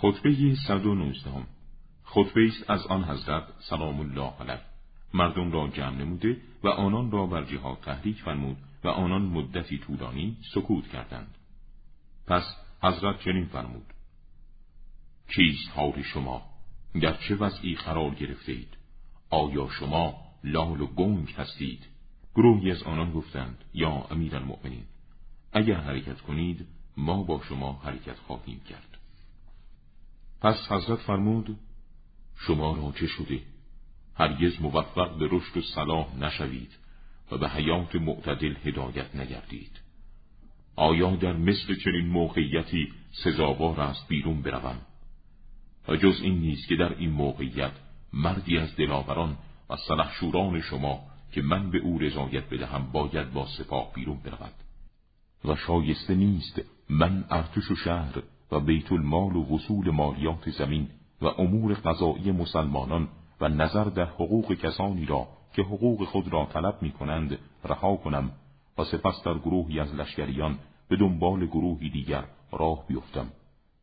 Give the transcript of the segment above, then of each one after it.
خطبه 119 خطبه است از آن حضرت سلام الله علیه. مردم را جمع نموده و آنان را بر جهاد تحریک فرمود و آنان مدتی طولانی سکوت کردند. پس حضرت چنین فرمود. کیست حال شما؟ در چه وضعی قرار گرفته اید آیا شما لال و گنگ هستید؟ گروهی از آنان گفتند یا امیر المؤمنین اگر حرکت کنید ما با شما حرکت خواهیم کرد. پس حضرت فرمود شما را چه شده. هرگز موفق به رشد و صلاح نشوید و به حیات معتدل هدایت نگردید. آیا در مثل چنین موقعیتی سزاوار است بیرون بروم؟ و جز این نیست که در این موقعیت مردی از دلاوران و سلحشوران شما که من به او رضایت بدهم باید با سپاه بیرون برود. و شایسته نیست من ارتش و شهر و بیت المال و وصول مالیات زمین و امور قضایی مسلمانان و نظر در حقوق کسانی را که حقوق خود را طلب می کنند رها کنم و سپس در گروهی از لشکریان به دنبال گروهی دیگر راه بیفتم.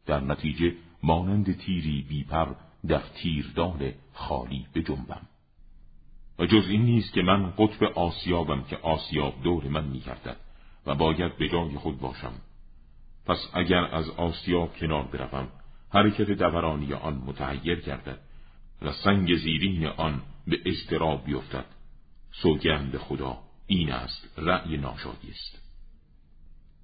در نتیجه مانند تیری بیپر در تیردال خالی بجنبم. و جز این نیست که من قطب آسیابم که آسیاب دور من میگردد و باید به جای خود باشم. پس اگر از آسیاب کنار بروم حرکت دورانی آن متحیر گردد و سنگ زیرین آن به اضطراب بیفتد سوگند خدا این است رأی ناشادی است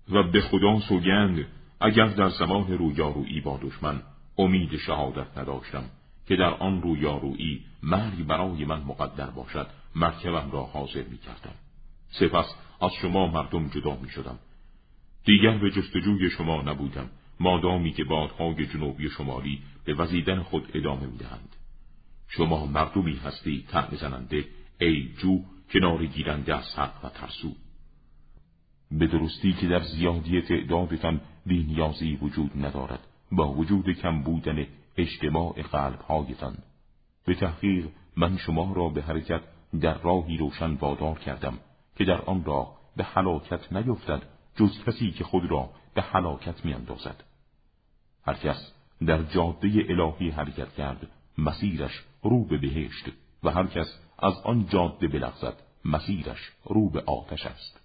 و به خدا سوگند اگر در زمان رویارویی با دشمن امید شهادت نداشتم که در آن رویارویی مرگ برای من مقدر باشد مرکبم را حاضر می کردم. سپس از شما مردم جدا می شدم. دیگر به جستجوی شما نبودم. مادامی که بادهای جنوبی شمالی به وزیدن خود ادامه می دهند. شما مردمی هستی تن زننده ای جو کنار گیرنده از حق و ترسو. به درستی که در زیادی تعدادتان بینیازی وجود ندارد با وجود کم بودن اجتماع قلبهایتان. به تحقیق من شما را به حرکت در راهی روشن وادار کردم که در آن راه به حلاکت نیفتد جز کسی که خود را به حلاکت میاندازد. هر کس در جاده الهی حرکت کرد مسیرش رو به بهشت و هر کس از آن جاده بلغزد مسیرش رو به آتش است.